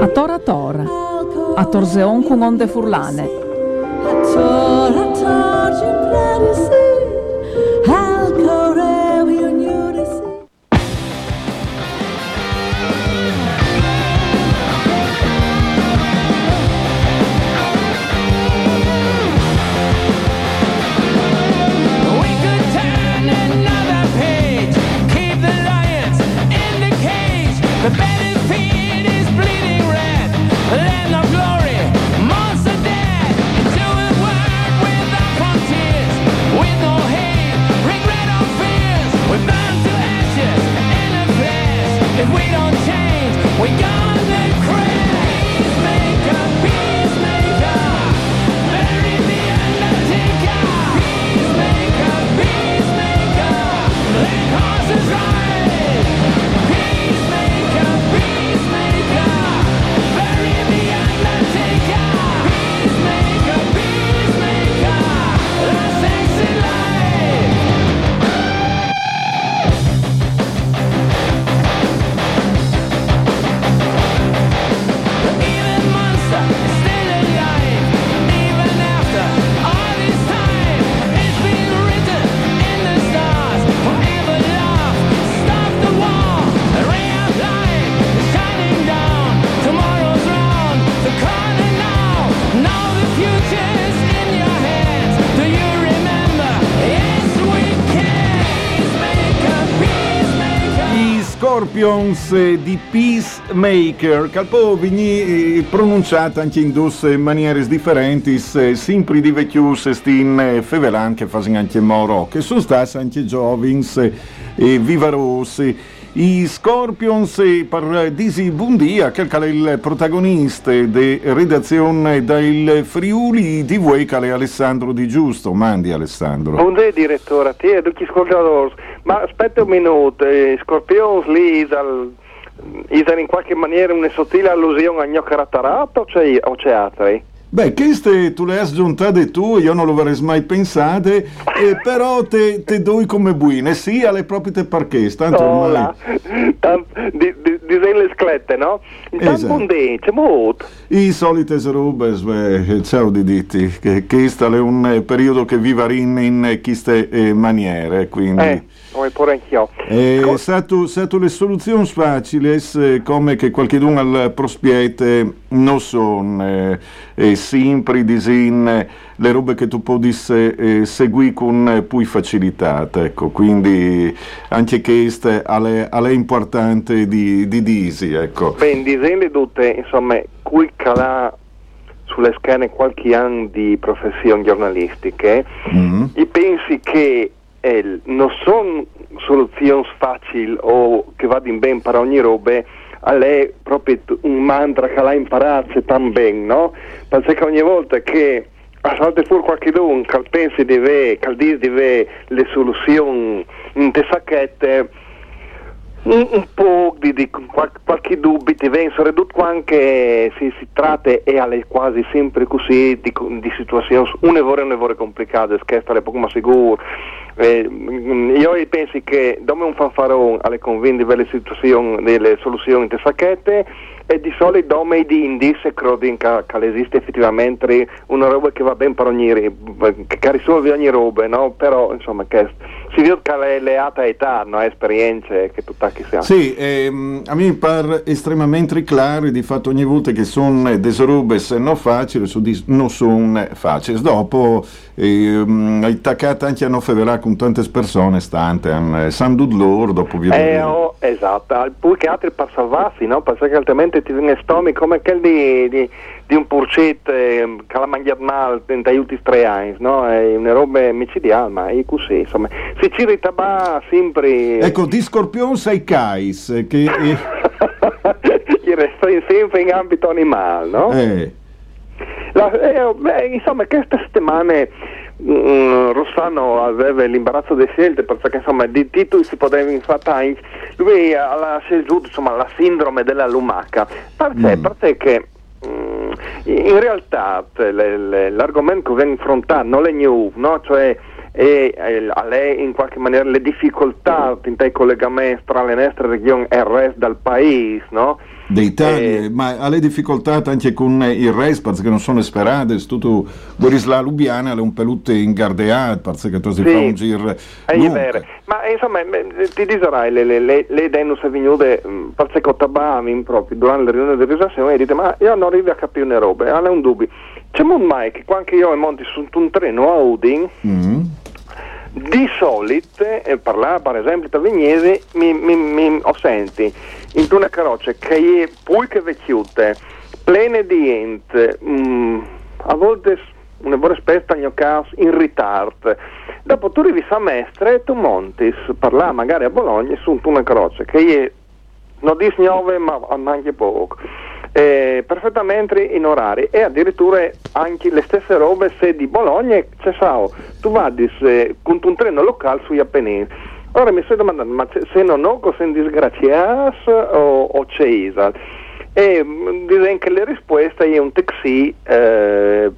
A Tora Tora, a Torseon con onde furlane. We Eh, di Peacemaker, che poi vini pronunciata anche in due maniere differenti, eh, sempre di vecchius stin eh, fevelan che fanno anche moro, che sono stati anche giovins eh, e vivarosi. I Scorpions eh, per Disi Bundia, che è il protagonista di redazione del Friuli di è Alessandro Di Giusto. Mandi Alessandro. Buongiorno direttore, a te e a tutti gli ascoltatori. Ma aspetta un minuto, eh, Scorpions lì dal... In qualche maniera una sottile allusione a gnocco rattarato o c'è, altri? Beh, queste tu le hai aggiuntate tu, io non lo avrei mai pensate, eh, però te, te doi come buine, sì, alle proprie te perché, tanto ormai... Hola. Tam- di, di, di le sclette, no? Intanto Esatto. un dì, c'è molto. I solite rubes, beh, ciao di ditti, che questo è un eh, periodo che viva in, in queste eh, maniere, quindi... Eh, come pure anch'io. E Co- stato, stato le soluzioni facili, eh, come che qualcuno al prospiete non sono eh, eh, sempre disin, eh, le robe che tu puoi eh, seguire con eh, più facilità, ecco, quindi anche questo è, è importante di, di disi, ecco. Ben, disegni tutte, insomma, qui calà sulle scene qualche anno di professioni giornalistiche, Mm. e pensi che eh, non sono soluzioni facili o che vadano bene per ogni roba, lei proprio un mantra che l'ha imparato tan bene, no? Perché ogni volta che a salta fuori qualche don che pensi di avere, che dice di avere le soluzioni in te sacchette, un, un po' di, di qual- qualche dubbio viene, soprattutto anche se si tratta e alle quasi sempre così di, di situazioni un'evore un'evore complicate, che stare poco ma sicuro. Eh, mm, io penso che dopo un fanfarone alle convinti delle delle soluzioni in sacchette e di solito dopo di indice credo che, che esiste effettivamente una roba che va bene per ogni che risolve ogni roba, no? Però insomma che si vede che le, le alta età, no? esperienze che tutta chi sia. Sì, ehm, a me pare estremamente chiaro di fatto ogni volta che sono desorubes non facili, su di- non sono facili. Dopo, ehm, attaccata anche a non con tante persone stante, um, San Dudlor, dopo via Eh, oh, esatto, poi che altri per salvarsi, no? Perché altrimenti ti viene stomi come quel di, di, di un purcet eh, male negli ultimi tre anni, no? È una roba micidiale, ma è così, insomma. si ci ritaba sempre... Ecco, di Scorpion sei Cais, eh, che... Che resta sempre in ambito animale, no? eh, La- eh, beh, insomma, queste settimane mm, Rossano aveva l'imbarazzo delle scelte perché insomma di titoli si poteva infatti lui ha scelto insomma la sindrome della lumaca perché, Mm. perché in realtà l'argomento che viene affrontato non è new no? cioè e eh, in qualche maniera le difficoltà in i collegamenti tra le nostre regioni e il resto del paese no? Dei tagli, Eh, ma ha le difficoltà anche con il resto perché non sono sperate, tutto Borisla Lubiana è un pelute ingardeato perché tu si Sì, fa un giro vero, ma eh, insomma eh, ti dirai le, le, le, le denus venute mh, perché tabami proprio durante le riunioni di risazione e dite ma io non arrivo a capire robe, non è un dubbio. C'è un mai che quando io e monti su un treno a Udin, Mm. Di solito, eh, parlare per esempio da Vignese, mi, mi, mi ho senti in una carrozza che è poi che vecchiute, plene di gente, mm, a volte una buona spesa in caso in ritardo. Dopo tu arrivi a Mestre e tu monti, parlare magari a Bologna su una carrozza che è non dice 9 ma anche poco. Eh, perfettamente in orari e addirittura anche le stesse robe se di Bologna c'è sao, tu vadi se- con un treno locale sugli Appennini ora mi sto domandando ma se- non ho cose in disgrazias o, o c'è Isal e mm, direi che le risposte è un taxi eh,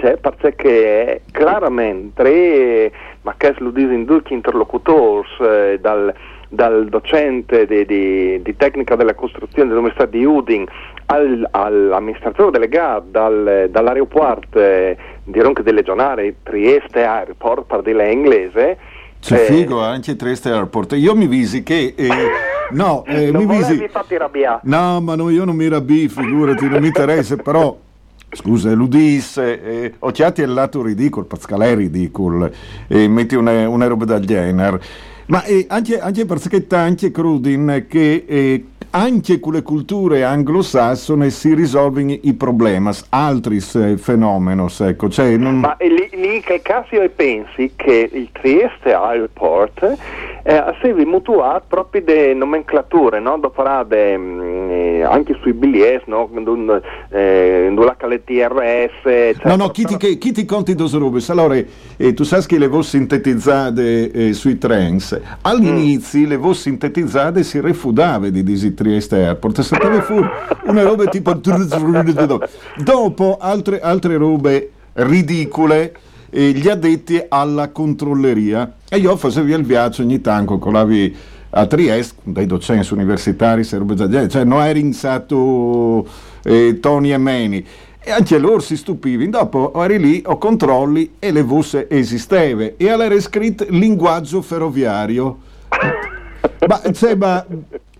è chiaramente eh, ma che lo dicono due interlocutori eh, dal, dal docente di, di- di tecnica della costruzione dell'Università di Udin al- all'amministratore delegato dal- dall'aeroporto eh, di Ronche delle Legionari Trieste Airport per dire inglese C'è eh, figo anche Trieste Airport. Io mi visi che... eh, no, eh, non mi visi... farti arrabbiare No, ma no, io non mi rabbi, figurati, non mi interessa, però... Scusa, l'udisse, eh, ho chiati il lato ridicolo, perché è ridicolo, e metti una, una roba del genere. Ma eh, anche, anche perché tanti crudin che eh, anche con le culture anglosassone si risolvono i problemi, altri fenomeni, ecco, cioè non... Ma lì, lì che caso pensi che il Trieste Airport eh, serve mutuato proprio di nomenclature, no? Dopo mm, eh, anche sui biglietti, no? Dun- eh, dun la TRS, eccetera. No, no, chi ti, che- chi ti conti due robe? Allora, eh, tu sai che le voci sintetizzate eh, sui trens, all'inizio le voci sintetizzate si refudava di disi Trieste Airport, e saltava fuori una roba tipo... Dopo altre, altre robe ridicole, eh, gli addetti alla controlleria. E io facevo il viaggio ogni tanto con la vi a Trieste, dei docenti universitari, cioè non eri in stato eh, Tony e Meni. E anche loro si stupivano. Dopo eri lì, ho controlli e le voce esisteve. E all'era scritto linguaggio ferroviario. ma, cioè, ma,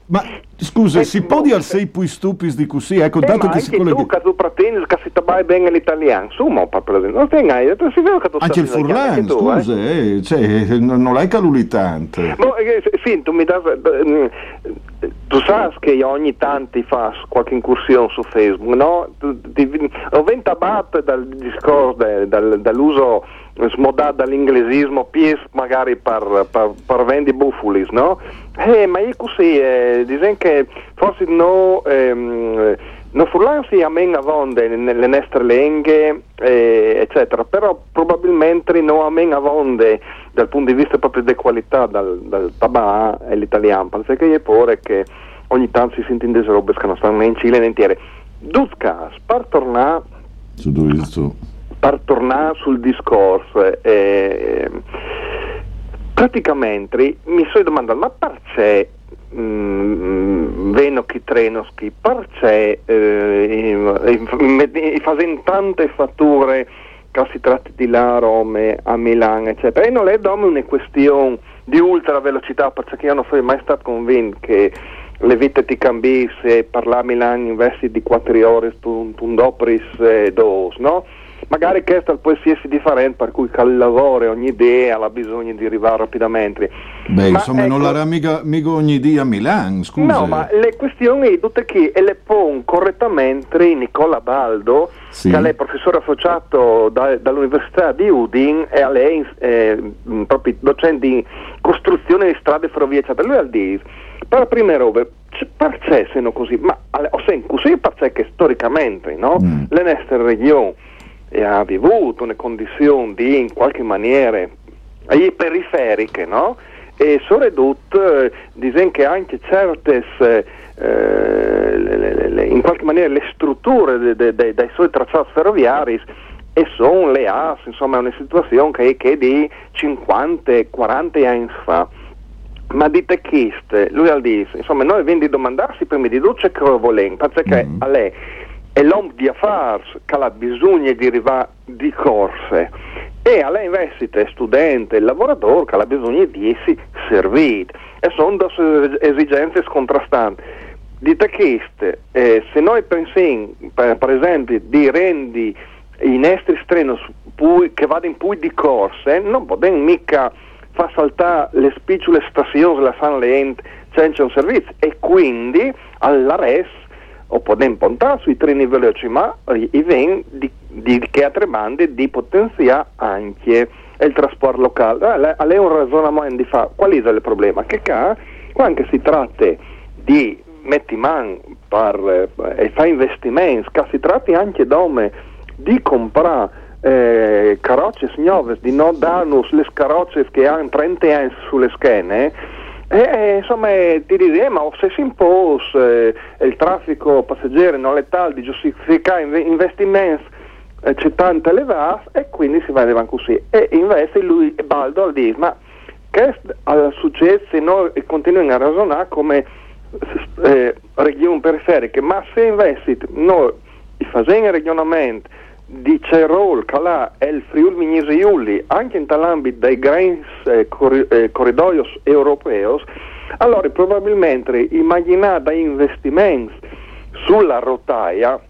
ma scusa, si può dire sei più stupidi di così? Ecco, Eh, dato ma che si anche tu, collega... che tu pretendi che si tabai bene l'italiano, su, ma per esempio, non tengai, si vede che tu Anche il stai italiano, Furlan, tu, eh. scusa, eh, cioè, non, l'hai calulitante. No, eh, sì, tu mi dai, mm, tu sai che io ogni tanto fa qualche incursione su Facebook, no? Ho ventabato dal discorso, dal- dall'uso smodato dall'inglesismo, pies magari per, per, per vendi bufulis, no? Eh, ma io così, eh, dicono che forse no... ehm, non furlansi a men avonde nelle nostre lingue, eh, eccetera, però probabilmente non a men avonde dal punto di vista proprio di qualità dal, dal tabà e l'italiano, perché è pure che ogni tanto si sente in robe che non stanno né in Cile né in Tiere. Dutkas, per tornare Su dove sto? per tornare sul discorso, eh, praticamente mi sto domandando, ma perché mm, veno chi treno ski, perché eh, facendo tante fatture che si tratti di là, Rome, a Milano, eccetera, e non è una questione di ultra velocità, perché io non sono mai stato convinto che le vite ti cambi se parla a Milano investi di 4 ore tu, tu dopris eh, dos, no? Magari questo può essere differente per cui il lavoro ogni idea ha bisogno di arrivare rapidamente. Beh, Ma insomma, non ecco- l'era mica, mica ogni dia a Milano, scusa. No, ma le questioni tutte che e le pone correttamente Nicola Baldo, Sì. che è professore associato da- dall'Università di Udin e a lei eh, proprio docente di costruzione di strade ferrovie, eccetera. Lui al DIS, per le prime robe, c- perché siano così? Ma alle- o se così perché storicamente, no? Mm. Le nostre regioni eh, ha avuto una condizione di in qualche maniera periferiche, no? E soprattutto eh, dicono che anche certe eh, le- le- in qualche maniera le strutture de- de- de- dei suoi tracciati ferroviari e sono le AS, insomma è una situazione che, che è di 50-40 anni fa. Ma dite chiste, lui ha detto, insomma noi abbiamo di domandarsi prima di tutto che volen, perché Mm. a lei è l'uomo di affari che ha bisogno di arrivare di corse. E a lei invece è studente e lavoratore che ha bisogno di essere servito e sono due esigenze contrastanti. Dite chiste, eh, se noi pensiamo per, esempio di rendi i nostri treni pui- che vadano poi di corse, non possiamo mica far saltare le spicciole stazioni la San Leent senza un servizio. E quindi alla res possiamo puntare sui treni veloci ma i i ven di, di che altre bande di potenziare anche il trasporto locale a lei, a lei un ragionamento di fa qual è il problema? che qua quando si tratta di metti man per, eh, e fa investimenti che si tratti anche dome di comprare eh, carrozze nuove, di non darnos le carrozze che hanno 30 anni sulle schene, e, e, insomma eh, ti dici, eh, ma se si impose eh, il traffico passeggeri non letale di giustificare inve- investimenti eh, c'è tante elevate e quindi si va avanti così. E invece lui, Baldo, dice, ma che è successo se noi continuiamo a ragionare come eh, regioni periferiche, ma se invece noi facciamo il ragionamento di Cerol, Calà e il Friuli Vignese Iuli, anche in tall'ambito dei grandi eh, corri- eh, corridoi europei, allora probabilmente immaginare dei investimenti sulla rotaia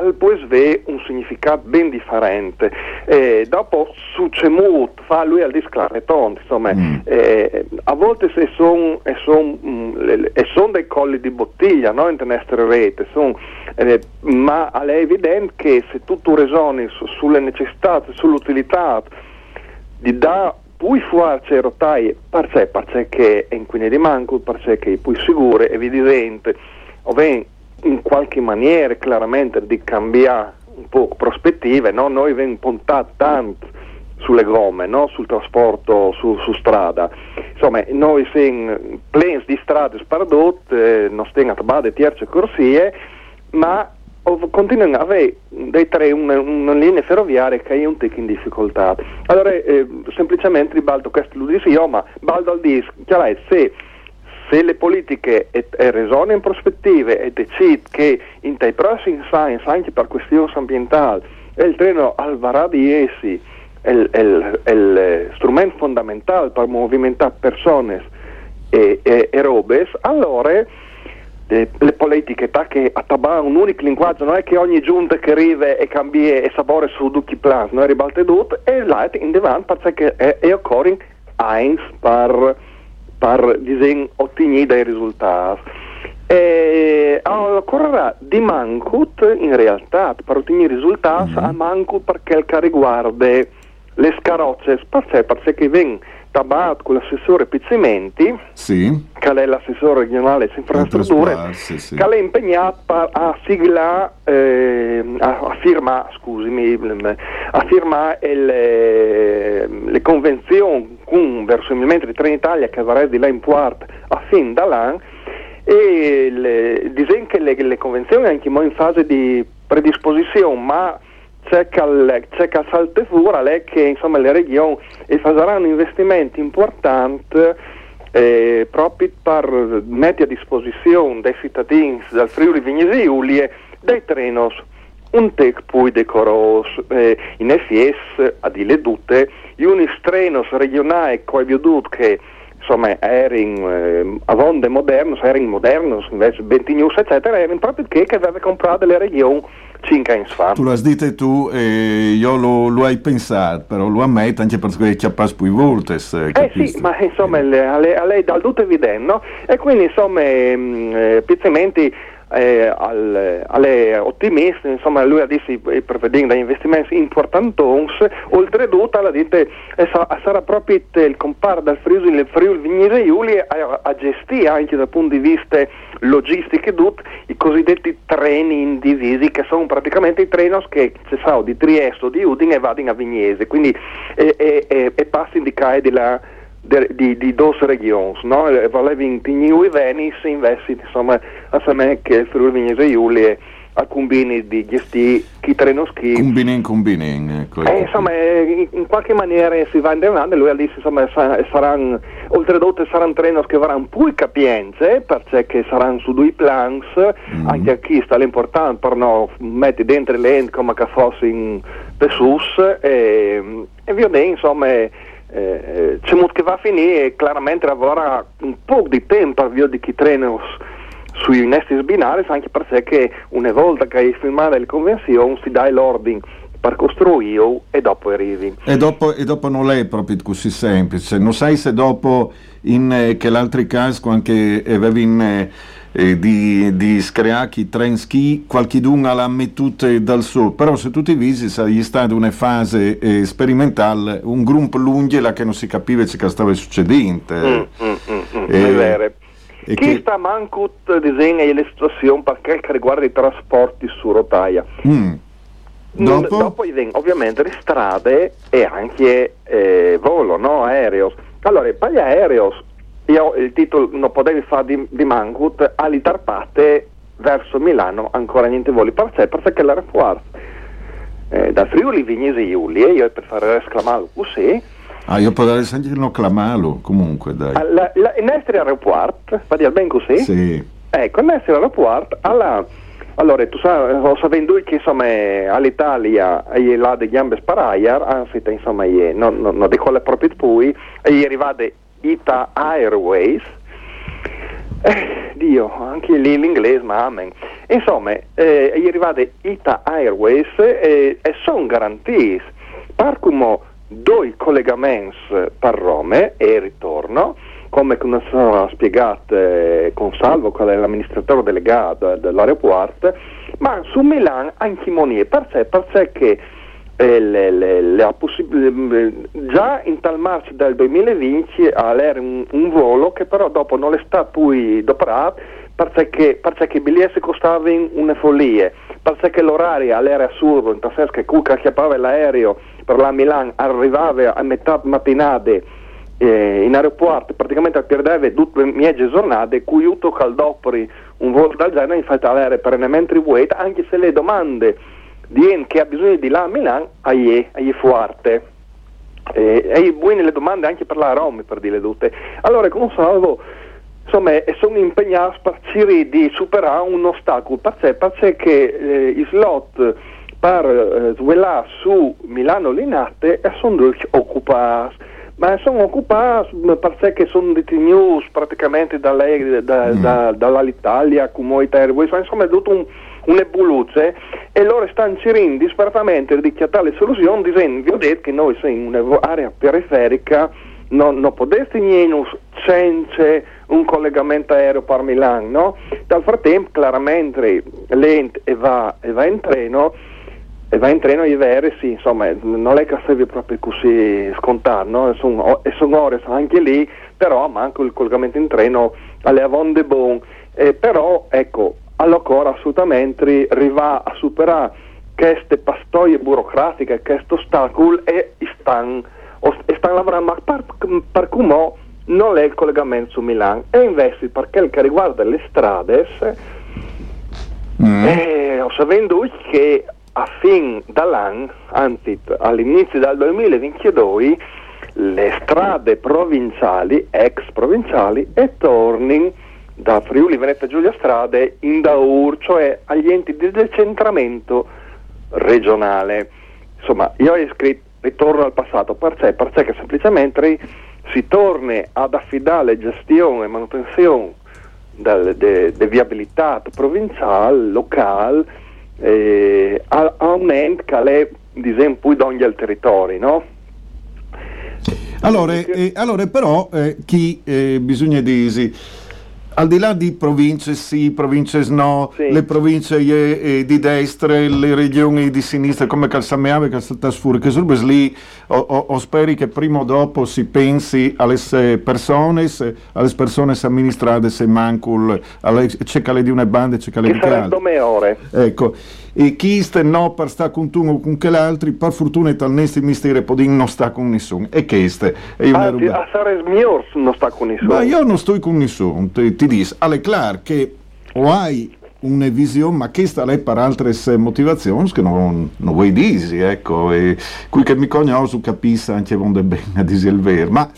al può avere un significato ben differente. Eh, dopo su Cemut fa lui al disclareton, insomma, Mm. eh, a volte se sono son, mm, son dei colli di bottiglia no, in rete, son, eh, ma è evidente che se tu, tu ragioni su- sulle necessità, sull'utilità di dare poi fuori le rotaie, perché, perché è inquine di manco, perché è più sicure, evidente, o ben in qualche maniera chiaramente di cambiare un po' prospettive, no? noi abbiamo puntato tanto sulle gomme, no? sul trasporto su, su strada. Insomma, noi siamo pleni di strade spardotte, non stiamo a trovare terze corsie, ma continuano ad avere dei tre una, una linea ferroviaria che è un tic in difficoltà. Allora, eh, semplicemente Baldo questo lo dice io, ma Baldo dice, chiaro, se se le politiche e, in prospettive e decide che in dei prossimi science, anche per questioni ambientali, il treno al varà di essi è il, è è eh, strumento fondamentale per movimentare persone e, e, e robes, allora eh, le politiche che attabano un unico linguaggio non è che ogni giunta che arriva e cambia e sapore su tutti i plan, noi ribalte tutto e là in davanti perché è, è occorre eins per per ottenere dei risultati. E allora, occorrerà di Mancut in realtà per ottenere risultati a Mancut perché che riguarda le scarocce, perché, perché viene tabato con l'assessore Pizzimenti, Sì, che è l'assessore regionale di infrastrutture, sì, è impegnato per- a siglare, eh, a, a firmare, scusami, a firmare le, le convenzioni con verosimilmente di Trenitalia che varrà di là in Puart a fin da là e le, che le, le convenzioni anche in fase di predisposizione, ma salte fuori lei che insomma le regioni e faranno investimenti importanti eh, proprio per mettere a disposizione dei cittadini del Friuli Vignesi Giulie dei trenos un tec poi decoros eh, in FS a dire tutte unis trenos regionali che ho detto che insomma erano eh, a vonde modernos erano modernos invece 20 news eccetera erano proprio che che aveva comprato le regioni cinque anni fa. Tu l'hai detto tu e io lo, lo hai pensato, però lo ammetto anche perché ci ha passato più volte. Eh sì, ma insomma, le- a lei, a lei dal tutto evidente, no? E quindi insomma, ehm, eh, pizzamenti eh, al- alle ottimiste, insomma, lui ha detto i prevedendo investimenti importanti, oltretutto la dite, eh, sa- sarà proprio il comparo dal Friuli, il Friuli Vignese Iuli a, a gestire anche dal punto di vista logistico e tutto i cosiddetti treni indivisi che sono praticamente i treni che ci sono di Trieste o di Udine e vanno a Vignese, quindi e, e, e, e passano di CAE della de- di, di due regioni, no? Eh, in Tigniu e Venice investi insomma a me che il Friuli Vignese Iuli e a combini di gestire chi treno ski Combinin, combinin. Ecco, eh, insomma, eh, in, in qualche maniera si va andando, lui ha detto insomma, sa- saranno, oltretutto saranno treni che avranno più capienze, perché saranno su due plans, Mm. anche a chi sta l'importante per non mettere dentro le enti come che fosse in Pesus, e, e via bene, insomma, eh, c'è molto che va a finire e chiaramente avrà un po' di tempo via di chi treni sui nesti binari, anche perché una volta che hai firmato le convenzioni si dà l'ordine per costruire e dopo arrivi. E dopo, e dopo non è proprio così semplice. Non sai se dopo, in eh, che l'altro caso, anche avevi in, eh, eh, di, di screachi tren ski, qualcuno l'ha mettuto dal sud, però se tu ti visi sei stata una fase eh, sperimentale, un gruppo lungo là che non si capiva che stava succedendo. Mm, mm, mm, mm, Eh, è vero. e Chi che- sta mancut disegna le situazioni per quel che riguarda i trasporti su rotaia? Mm. Dopo? dopo ovviamente le strade e anche eh, volo, no? Aereos. Allora, per gli aereos, io il titolo non potevi fare di, di Mangut, ali tarpate verso Milano, ancora niente voli. Perché? Perché l'aeroporto eh, da Friuli Vignese Iuli, e io per fare esclamare così, Ah, io potrei anche non clamarlo, comunque, dai. alla- la- il nostro aeroporto, va dire ben così? Sì. Ecco, il nostro aeroporto, alla, allora tu sai, sapendo che insomma all'Italia è là degli gambe sparaiar, anzi insomma è, non, non, non dico le proprie poi, e è arrivata Ita Airways, eh, Dio, anche lì l'inglese, ma amen. Insomma, eh, è arrivata Ita Airways eh, e sono garantiti per come due collegamenti per Rome e ritorno, come non sono spiegato eh, con Salvo, qual è l'amministratore delegato dell'aeroporto, ma su Milan anche Monie, perché? Perché eh, le- le- possib- eh, già in tal marzo del 2020 era un, un volo che però dopo non è stato poi doperato perché, perché i biglietti costavano una follia, perché l'orario era assurdo, nel senso che Cuca chiappava l'aereo per la Milan, arrivava a metà mattinata eh, in aeroporto, praticamente perdeva tutte le mie giornate, cui io dopo un volo del genere, infatti l'aereo perennemente wait, anche se le domande di en che ha bisogno di là a Milano, agli è forte. E, e le domande anche per la Roma, per dire tutte. Allora, con Salvo, insomma, sono impegnato per cercare di superare un ostacolo, perché, perché eh, i slot per eh, su Milano Linate e sono occupati. Ma sono occupati perché sono detenuti praticamente dalle- da- da- dall'Italia, Comunità Airways, insomma è tutto un, un'evoluzione e loro stanno cercando disperatamente di chiattare soluzioni dicendo, vi ho detto che noi siamo in un'area periferica, non, non potete niente senza un collegamento aereo per Milano, no? Dal frattempo chiaramente l'ente e va, e va in treno e va in treno i veri, sì, insomma, non è che serve proprio così scontato, no? sono, sono ore anche lì, però manco il collegamento in treno alle Avon de Bon, Eh, però ecco, allora assolutamente arriva a superare queste pastoie burocratiche, questo ostacolo e stanno, stanno lavorando, ma per, per come non è il collegamento su Milano, e invece per quel che riguarda le strade, Mm. eh, ho sapendo che a fin dall'anno, anzi all'inizio del 2022, le strade provinciali, ex provinciali, e tornino da Friuli Venezia Giulia Strade in Daur, cioè agli enti di decentramento regionale. Insomma, io ho scritto ritorno al passato, perché? Perché semplicemente si torna ad affidare gestione e manutenzione del- de, de viabilità provinciale, locale, eh, a, un ente che è, di esempio, di ogni territorio, no? Allora, eh, allora però, eh, chi eh, bisogna dire, al di là di province sì, province no, Sì. le province eh, eh, di destra, le regioni di sinistra come Calsameave, Calsatasfuri, che sono lì, o, o- o speri che prima o dopo si pensi alle persone, alle persone amministrate, se mancul, alle, c'è cale di una banda, c'è cale Che di ore. Ecco, e chi ste no per sta con tu o con che l'altri, per fortuna tal nesti misteri podin non sta con nessuno. E che ste? E io Anzi, rubo- a Sares Miors non sta con nessuno. ma io non sto con nessuno, ti, ti dico, alle clar che o hai una visione, ma che sta lei per altre motivazioni che non, non vuoi dire, ecco, e qui che mi conosco capisco anche vonde bene a dire il vero, ma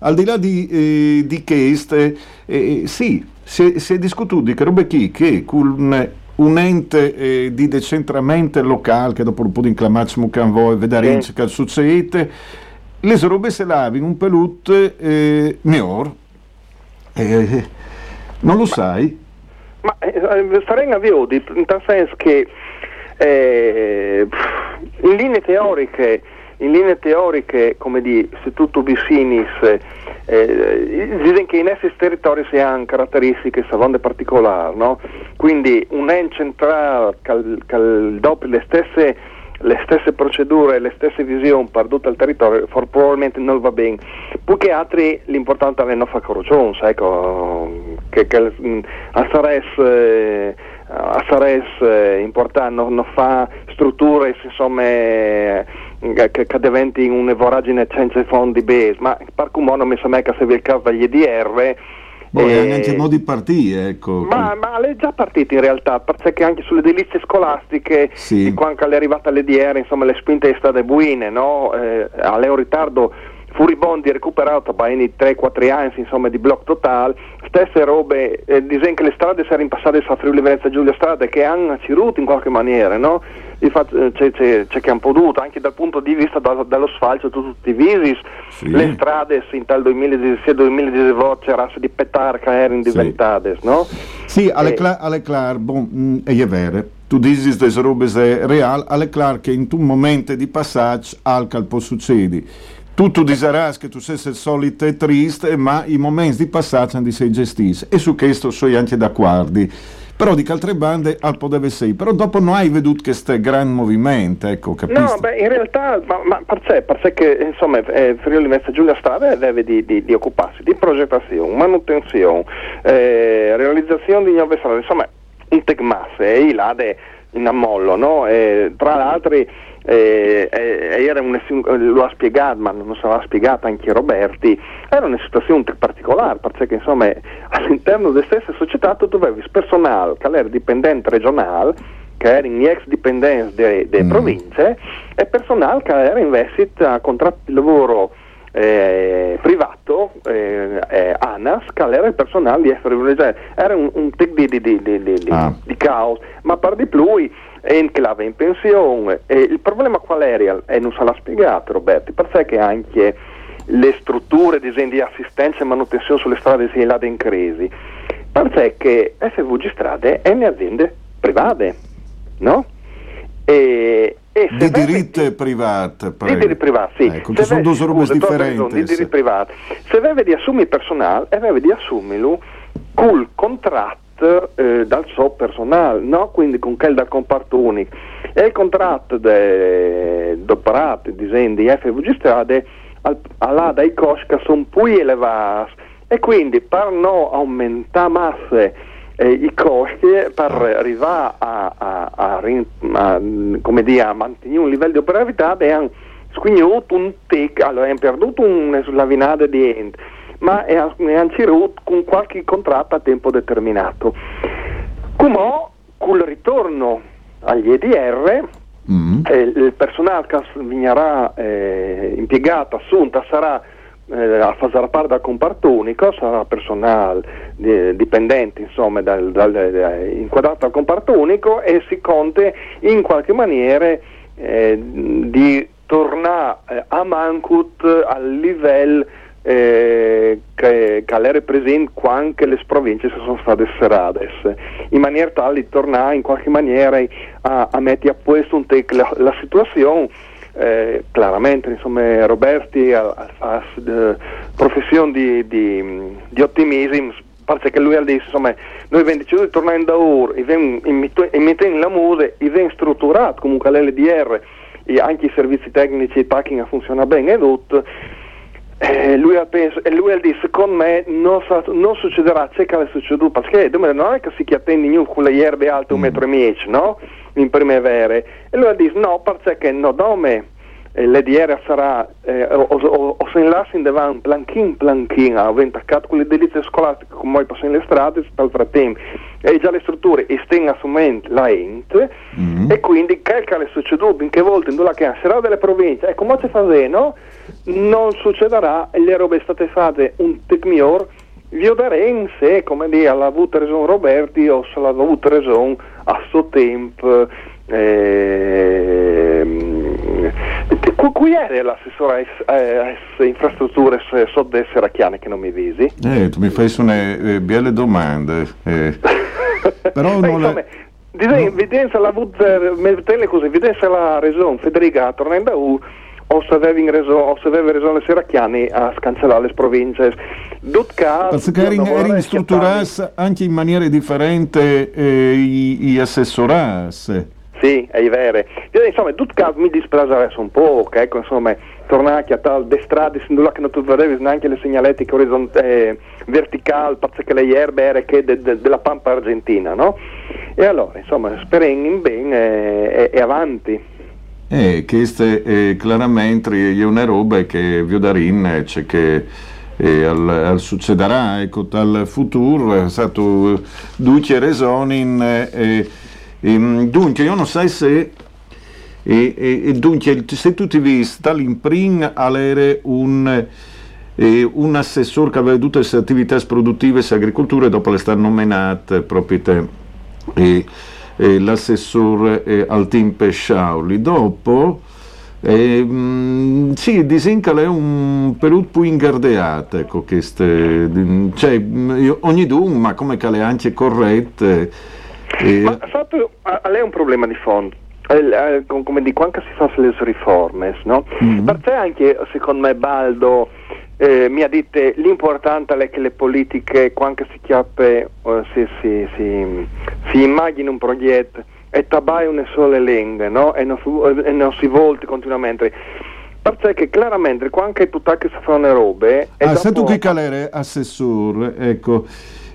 al di là di, eh, di queste, eh, sì, si, è- si è discututo di che robe chi, che con un ente eh, di decentramento locale, che dopo un po' di inclamarci can voi, vedere Sì. che succede, le robe se lavi in un pelut eh, miglior. Eh, non lo sai? Ma eh, sarei a Viodi, in tal senso che eh, in linee teoriche, in linee teoriche, come di se tutto bisinis, eh, dicono che in essi territori si hanno caratteristiche savonde particolari, no? Quindi un ente centrale che le stesse le stesse procedure, le stesse visioni per tutto il territorio, for- probabilmente non va bene. Poiché altri l'importante è non fare corruzione, ecco, che, che mm, a Sares, eh, a Sares eh, importante non, non fa strutture insomma, eh, che, che diventi un'evoragine senza fondi base, ma per come non mi sembra che se vi il caso degli EDR Boh, eh, e anche modi partire, ecco. ma, ma è già partita in realtà, perché anche sulle delizie scolastiche, Sì. di quando è arrivata l'EDR, insomma le spinte sono state buine, no? Eh, All'eo ritardo furibondi recuperato in 3-4 anni insomma di blocco totale, stesse robe, eh, dicono che le strade saranno passate a Friuli Venezia Giulia strade che hanno ciruto in qualche maniera, no? Infatti eh, c'è, c'è, c'è che hanno potuto, anche dal punto di vista da- dallo sfalcio, tu- tutti i visis, Sì. le strade in tal 2017-2018 c'era di petar che erano Sì. diventate, no? Sì, alle, Eh. cla- alle clar, bon, mm, e è vero, tu dici queste robe se real, alle clar che in un momento di passaggio alcal può succedere. Tu tu disaras che tu sei il solito e triste, ma i momenti di passaggio di sei gestiti. E su questo sono anche d'accordo. Però di che altre bande al poteva essere. Però dopo non hai veduto questo gran movimento, ecco, capisci? No, beh, in realtà, ma, ma perché? Perché insomma, eh, Friuli Venezia Giulia Strada deve di, di- di occuparsi di progettazione, manutenzione, eh, realizzazione di nuove strade, insomma, un tecmasse, e là de- in ammollo, no? E, tra l'altro, eh, eh, era una- lo ha spiegato, ma non l'ha spiegato anche Roberti, era una situazione particolare, perché insomma, all'interno delle stesse società tu avevi personale che era dipendente regionale, che era in ex dipendenza delle Mm. province e personale che era investito a contratti di lavoro eh, privato, eh, eh, ANAS, che era il personale di Friuli era un, un tic di, di, di- di- Ah. di caos, ma per di più l'aveva in pensione. E il problema qual era? E non se l'ha spiegato Roberti, perché anche le strutture di assistenza e manutenzione sulle strade si là in crisi, perché FVG Strade è un'azienda private, no? E, e di diritto privato. di diritti privati, sì. Ecco, sono due robe differenti. Di diritti privati. Se avevi di assumi personale, avevi di assumirlo col contratto eh, dal suo personale, no? quindi con quel dal comparto unico. E il contratto d'operato, disegno di FVG Strade, al, alla dai costi che sono più elevati e quindi per non aumentare masse eh, i costi per arrivare a, a- a a, come dire, a mantenere un livello di operatività hanno squignato un tic, allora hanno perduto una slavinata di ente, ma e hanno ceduto con qualche contratto a tempo determinato. Come col ritorno agli EDR Mm. eh, il personale che vignerà eh, impiegato, assunta, sarà eh, a fare parte del comparto unico, sarà personale di- dipendente insomma dal, dal- eh, inquadrato al comparto unico e si conta in qualche maniera eh, di tornare eh, a Mancut al livello eh, che, che era presente quando le province sono state serrate, in maniera tale di tornare in qualche maniera a, a mettere a posto la, la situazione. Eh, chiaramente insomma, Roberti ha, ha professione di, di, di ottimismo perché lui ha detto insomma noi abbiamo deciso di tornare in Daur e mettendo la mude e abbiamo strutturato comunque l'LDR e anche i servizi tecnici e il packing funziona bene e tutto eh, lui, ha penso, e lui ha detto secondo me non, sa, non succederà che è succeduto perché non è che si attendi con le erbe alte un metro e mezzo no? in primavera e lui ha detto no perché no dome eh, l'EDR sarà eh, o, o, o se in davanti planchin planchin a attaccato con le delizie scolastiche come poi passano le strade nel frattempo e già le strutture stengono assumendo la ente mm-hmm. e quindi che è succeduto in che volte in due che sarà delle province ecco come si fa no? Non succederà e le robe state fatte un tec miglior vi darei in sé come dire l'ha avuto ragione Roberti o se l'ha avuto ragione a suo tempo eh, Qui è l'assessore a, a, infrastrutture sotto essere chiane che non mi visi? Eh, tu mi fai una eh, belle domande. Eh. Però non insomma, le... evidenza la così, evidenza la ragione Federica tornando a U o se avevi ragione le seracchiani a scancellare le province. Perché erano strutturati anche in maniera differente eh, gli assessorati. Sì, è vero. Io, insomma, caso mi dispiace un po', ecco, insomma, tornare a tal de strade, sin che non tu vedevi neanche le segnaletiche orizzont- eh, verticali, perché le erbe erano che de, de, della pampa argentina, no? E allora, insomma, speriamo in bene e, e avanti. Eh, questa è chiaramente è una roba che vi darin c'è che e al, al, succederà ecco dal futuro è stato duce ragioni eh, e, ehm, dunque, io non so se e, e, e, dunque, se tu ti visti dall'imprint all'ere un, eh, un assessore che aveva tutte le attività produttive e agricoltura e dopo le stanno nominate proprio te, e, e l'assessore eh, al team Pesciauli. Dopo, eh, mh, sì, disinca è un periodo più ingardeato, ecco, queste, cioè, ogni dun, ma come che le anche corrette, e... Ma fatto, a, a lei è un problema di fondo. Eh, come dico, anche si fanno le riforme, no? Mm-hmm. Perché anche, secondo me, Baldo eh, mi ha detto l'importante è che le politiche, quando si chiappe, eh, si, si, si, si immagini un progetto e tabai una sola lingua, no? E non, e non si volti continuamente perché chiaramente quando tu che si fanno le robe ah, se tu che calere assessore ecco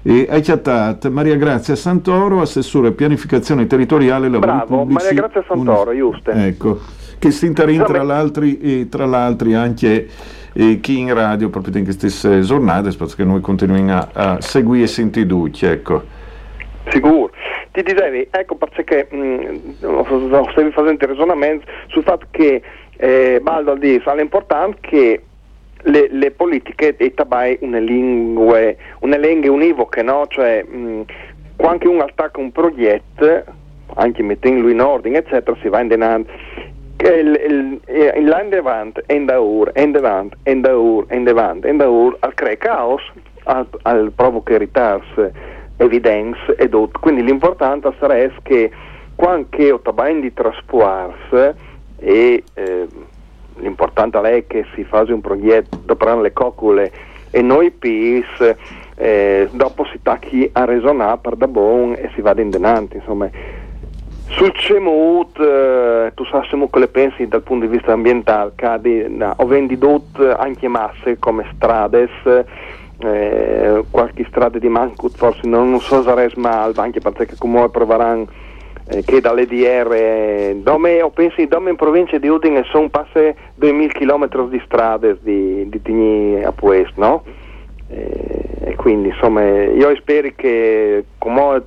e hai chattato Maria Grazia Santoro, assessore pianificazione territoriale lavori Bravo, pubblici. Maria Grazia Santoro, un... giusto. Ecco, che si interin tra l'altro e tra l'altro anche chi in radio proprio in queste giornate, perché noi continuiamo a, a seguire e sentire ecco. Sicuro. Ti dicevi, ecco perché mm, stavi facendo ragionamento sul fatto che eh, Baldo dice, è importante che le, le, politiche e tabai una lingua, una lingua univoche, no? Cioè, mh, quando uno attacca un progetto, anche mettendolo in ordine, eccetera, si va in denaro. Il, il, il land avanti, in da ur, in da ur, in davanti, in da ur, al crea caos, al, al provoca ritarsi, evidenze e tutto. Quindi l'importante sarà che quando ho tabai di trasporsi e eh, l'importante è che si fa un progetto dopo le coccole e noi PIS eh, dopo si tacchi a resonare per da buon e si va in denanti insomma sul CEMUT eh, tu sai come pensi dal punto di vista ambientale cadi, no, ho venduto anche masse come strade eh, qualche strada di Mancut forse non, so se mal anche perché comunque proveranno eh, che dalle DR, dome, ho penso dome in provincia di Udine sono passe 2000 km di strade di, di Tigni a Puest, no? Eh, e quindi insomma io spero che come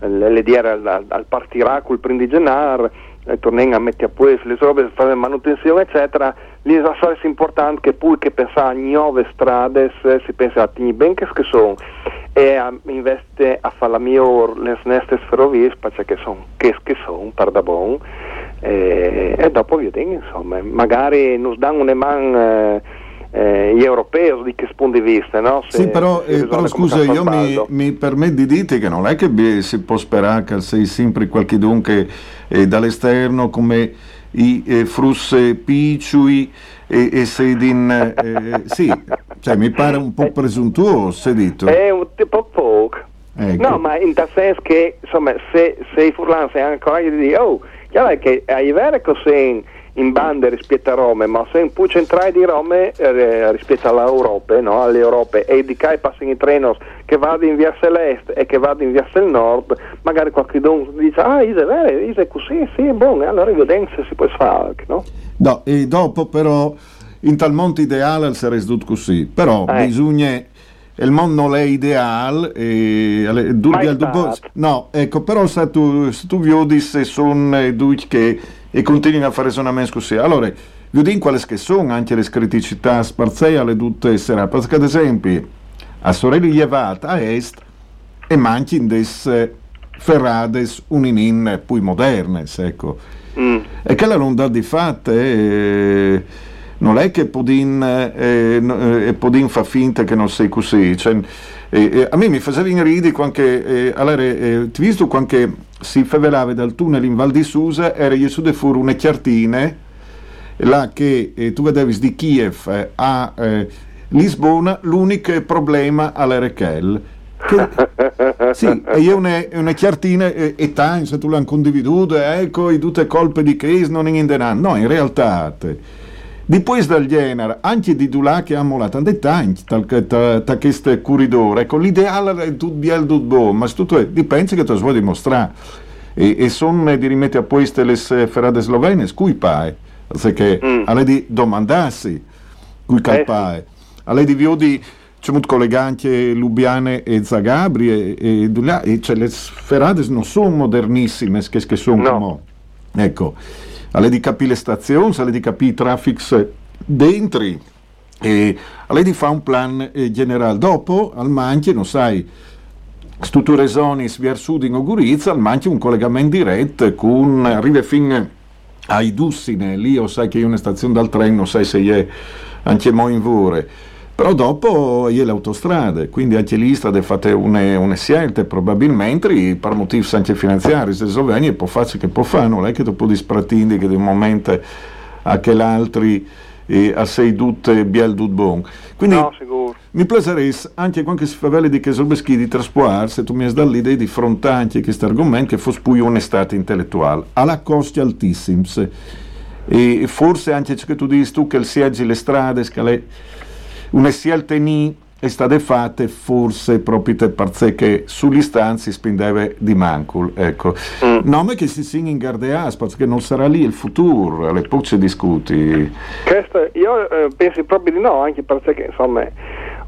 l'EDR al, al partirà col primo di gennaio e torniamo a mettere a posto le robe, fare manutenzione eccetera lì è importante che poi che pensare a nuove strade si pensa a Tigni ben che sono e a, investe a fare la mia le neste ferrovie perché sono che sono per da buon e, e dopo vediamo insomma magari nos danno una man eh, eh, gli europei di che punto di vista, no? Se- Sì, però, eh, però scusa, io mi, mi permetto di dirti che non è che si può sperare che sei sempre qualche dunque eh, dall'esterno come i eh, frusse picciui e, e sei din, eh, sì, cioè mi pare un po' presuntuoso, hai detto. È un tipo poco. Ecco. No, ma in tal senso che, insomma, se, se i furlani se hanno coraggio di dire, oh, chiaro è che è vero che sei in, banda rispetto a Roma, ma se un po' centrale di Roma eh, rispetto all'Europa, no? all'Europa, e di che passano i treni che vanno in via Celeste e che vanno in via del Nord, magari qualcuno dice, ah, è vero, è così, sì, è buono, e allora vediamo se si può fare, no? No, e dopo però in tal mondo ideale sarei tutto così, però Eh. bisogna il mondo non è ideale e dubbo- stato. no, ecco, però se tu, se tu vedi se sono eh, due che e continuano a fare ragionamenti così, allora vedi quali che sono anche le criticità alle tutte serate, perché ad esempio a Sorelli Llevat a est e manchi in des eh, ferrades uninin poi modernes, ecco. Mm. E che la ronda di fatte eh, non è che Podin, eh, eh, Podin fa finta che non sei così. Cioè, eh, eh, a me mi faceva ridere quando eh, allora, eh, ti visto quando si fevelava dal tunnel in Val di Susa era su de fuori une chiartine là che eh, tu vedevi di Kiev eh, a eh, Lisbona l'unico problema all'Erekel che, sì, e io una, una chiartina e, e tanti, se tu l'hanno condividuto, ecco, e tutte colpe di crisi non in denaro. No, in realtà, te, Poi dal genere, anche di là che hanno la tanti, da questo corridore, ecco, l'ideale è tutto bello, tutto buono, ma tutto dipende che tu vuoi dimostrare. E, e sono di rimettere a posto le ferrate slovene, cui pai, perché Mm. alle di domandarsi, cui calpai, alle di viodi c'è molto collegante Lubiane e Zagabri e, e, e cioè, le ferrate non sono modernissime che, che sono No. ecco alle di capire le stazioni alle di capire i traffic dentro e alle di fare un plan eh, generale dopo al manche non sai strutture zone via sud in Ogurizza al manche un collegamento diretto con arriva fino ai Dussine lì o sai che è una stazione dal treno sai se è anche mo in vore però dopo è le autostrade, quindi anche lì state fatte une, une scelte, probabilmente per motivi anche finanziari, se Slovenia può farci che può fare, non è che puoi dispratindi che di un momento a che l'altri eh, a sei tutte biel tut bon. Quindi No, mi piacerebbe anche quando si fa vele di che sobeschi di trasportare, se tu mi hai dato l'idea di frontare anche questo argomento che fosse poi un'estate intellettuale, alla costi altissimi. E forse anche ciò che tu dici tu che il sieggi le strade, scale, una scelta ni è state fatte forse proprio per perché che sugli stanzi spendeva di mancul ecco. No ma che si singa in gardeas perché non sarà lì il futuro alle poi discuti. Questo, io eh, penso proprio di no, anche perché insomma,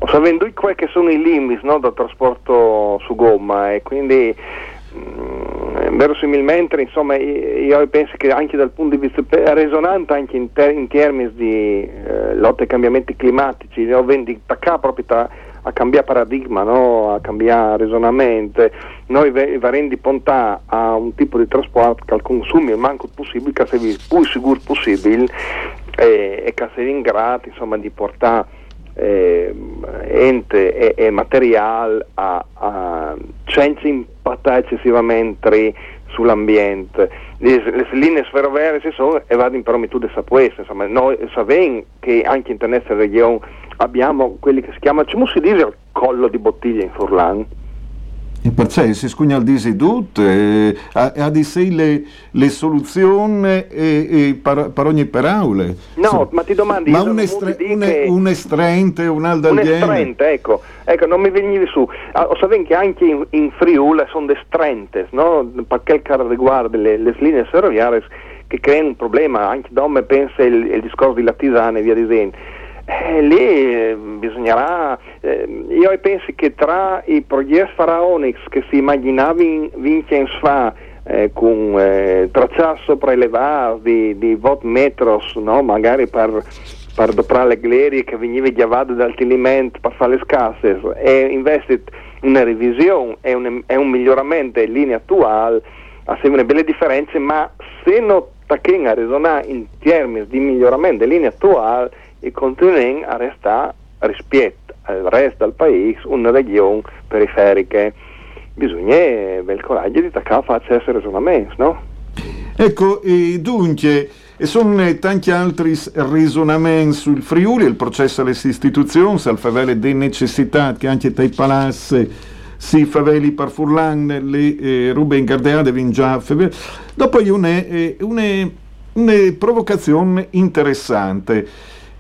sapendo quali che sono i limiti no, del trasporto su gomma e quindi mm, verosimilmente insomma io penso che anche dal punto di vista resonante anche in, ter- in termini di eh, lotta ai cambiamenti climatici, io vendi attaccare proprio ta- a cambiare paradigma, no? a cambiare ragionamento. Noi ve- va rendi pontà a un tipo di trasporto che al consumo è manco possibile, che sia più sicuro possibile e, e che sia in grado insomma, di portare eh, ente e, e materiale a, a, senza impattare eccessivamente sull'ambiente. Le, linee ferroviarie ci sono e vanno in promitud a questo, insomma, noi sappiamo che anche in questa regione abbiamo quelli che si chiamano, come si dice, il collo di bottiglia in Furlan. E perché si scugna il eh, ha, ha di sé le, le soluzioni e, e per, per ogni paraule No, ma ti domandi, ma un, estre, di un, un estrente un al un estrente, ecco, ecco, non mi venivi su. Ah, lo sapete che anche in, in Friuli sono destrentes, no? Per quel che riguarda le, le linee ferroviarie che creano un problema, anche Dome pensa il, il discorso di Latisane e via dicendo. Eh, lì eh, bisognerà, eh, io penso che tra i progetti faraonici che si immaginavi Vincenzo fa eh, con eh, tracciati sopraelevati di, di vot metros, no? magari per per doprare le glerie che veniva chiavato dal tilimento per fare le scasse e invece una revisione e un, e un miglioramento in linea attuale assieme belle differenze ma se non tacchino a ragionare in termini di miglioramento in linea attuale il continente resta rispetto al resto del paese una regione periferica. Bisogna avere il coraggio di attaccare a certi ragionamenti, no? Ecco, e dunque, e sono tanti altri ragionamenti sul Friuli, il processo alle istituzioni, al favore delle necessità che anche dai palazzi si faveli per Furlan, le eh, rube ingardeate vin già faveli. Dopo una, eh, una provocazione interessante.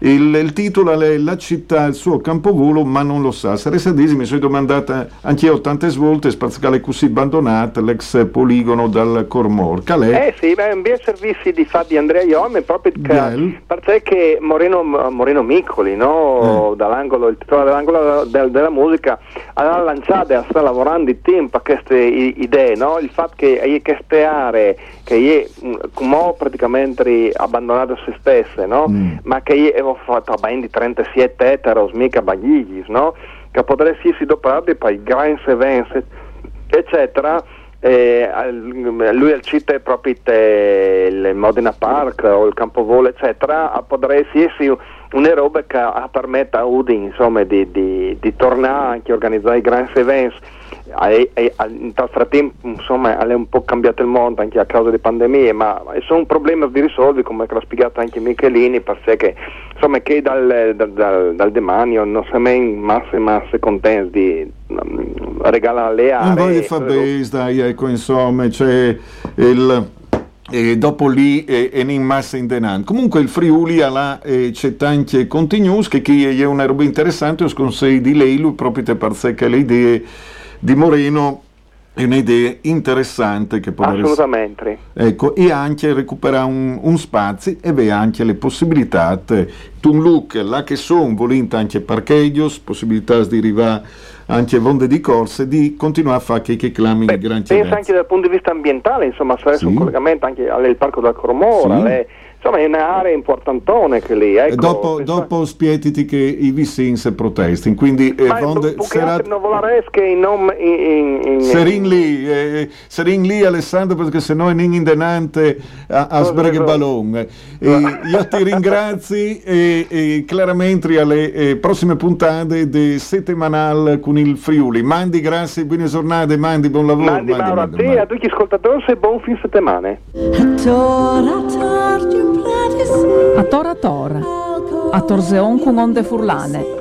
Il, il, titolo è La città, il suo campovolo, ma non lo sa. Sarei disi, mi sono domandata anche io tante volte, spaziale così abbandonata, l'ex poligono dal Cormor. Calè? Eh sì, beh, un bel servizio di Fabio Andrea Iome, proprio che, perché Moreno, Moreno Miccoli, no? eh. dall'angolo, il titolo dell'angolo del, della musica, ha lanciato e sta lavorando di tempo a queste idee, no? il fatto che queste aree che è come praticamente abbandonato a se stesse, no? mm. ma che è fatto ben di 37 eteros, mica bagiglis, no? che potresti essere doparati per i grandi events, eccetera. Eh, lui al cita proprio il Modena Park o il Campovolo eccetera potresti essere una roba che permette a Udin insomma di, di, di tornare anche a organizzare grandi events e, e, in tal frattempo insomma è un po' cambiato il mondo anche a causa delle pandemie ma sono un problema di risolvere come l'ha spiegato anche Michelini perché insomma che dal, dal, dal, dal demanio non siamo in masse masse contenti di um, regalare le aree non voglio fare dai ecco insomma c'è il e dopo lì è, è in massa in denan. Comunque il Friuli ha là eh, c'è tanti continuous che chi è una roba interessante, os consigli di lei, lui proprio te parzecca le idee di Moreno è un'idea interessante che può Assolutamente. Essere, ecco, e anche recuperare un, un spazio e avere anche le possibilità, un look là che sono, volendo anche parcheggios, possibilità di arrivare anche vonde di corse, di continuare a fare che clami Beh, grandi Pensa anche dal punto di vista ambientale, insomma, sarebbe sì. un collegamento anche al Parco del Cromora, sì. alle, insomma è un'area importantone che lì ecco, dopo, dopo spietiti che i vicins protestano quindi eh, vonde, serat... non volaresche in nome in, in, serin lì eh, serin lì Alessandro perché se no è in indenante a, a sbreghe ballon eh, io ti ringrazi e, e chiaramente alle eh, prossime puntate di settimanal con il Friuli. Mandi grazie buone giornate mandi buon lavoro mandi, mandi Mauro a te e a tutti gli ascoltatori e buon fin settimane a Tora Tora, a Torseon con onde furlane.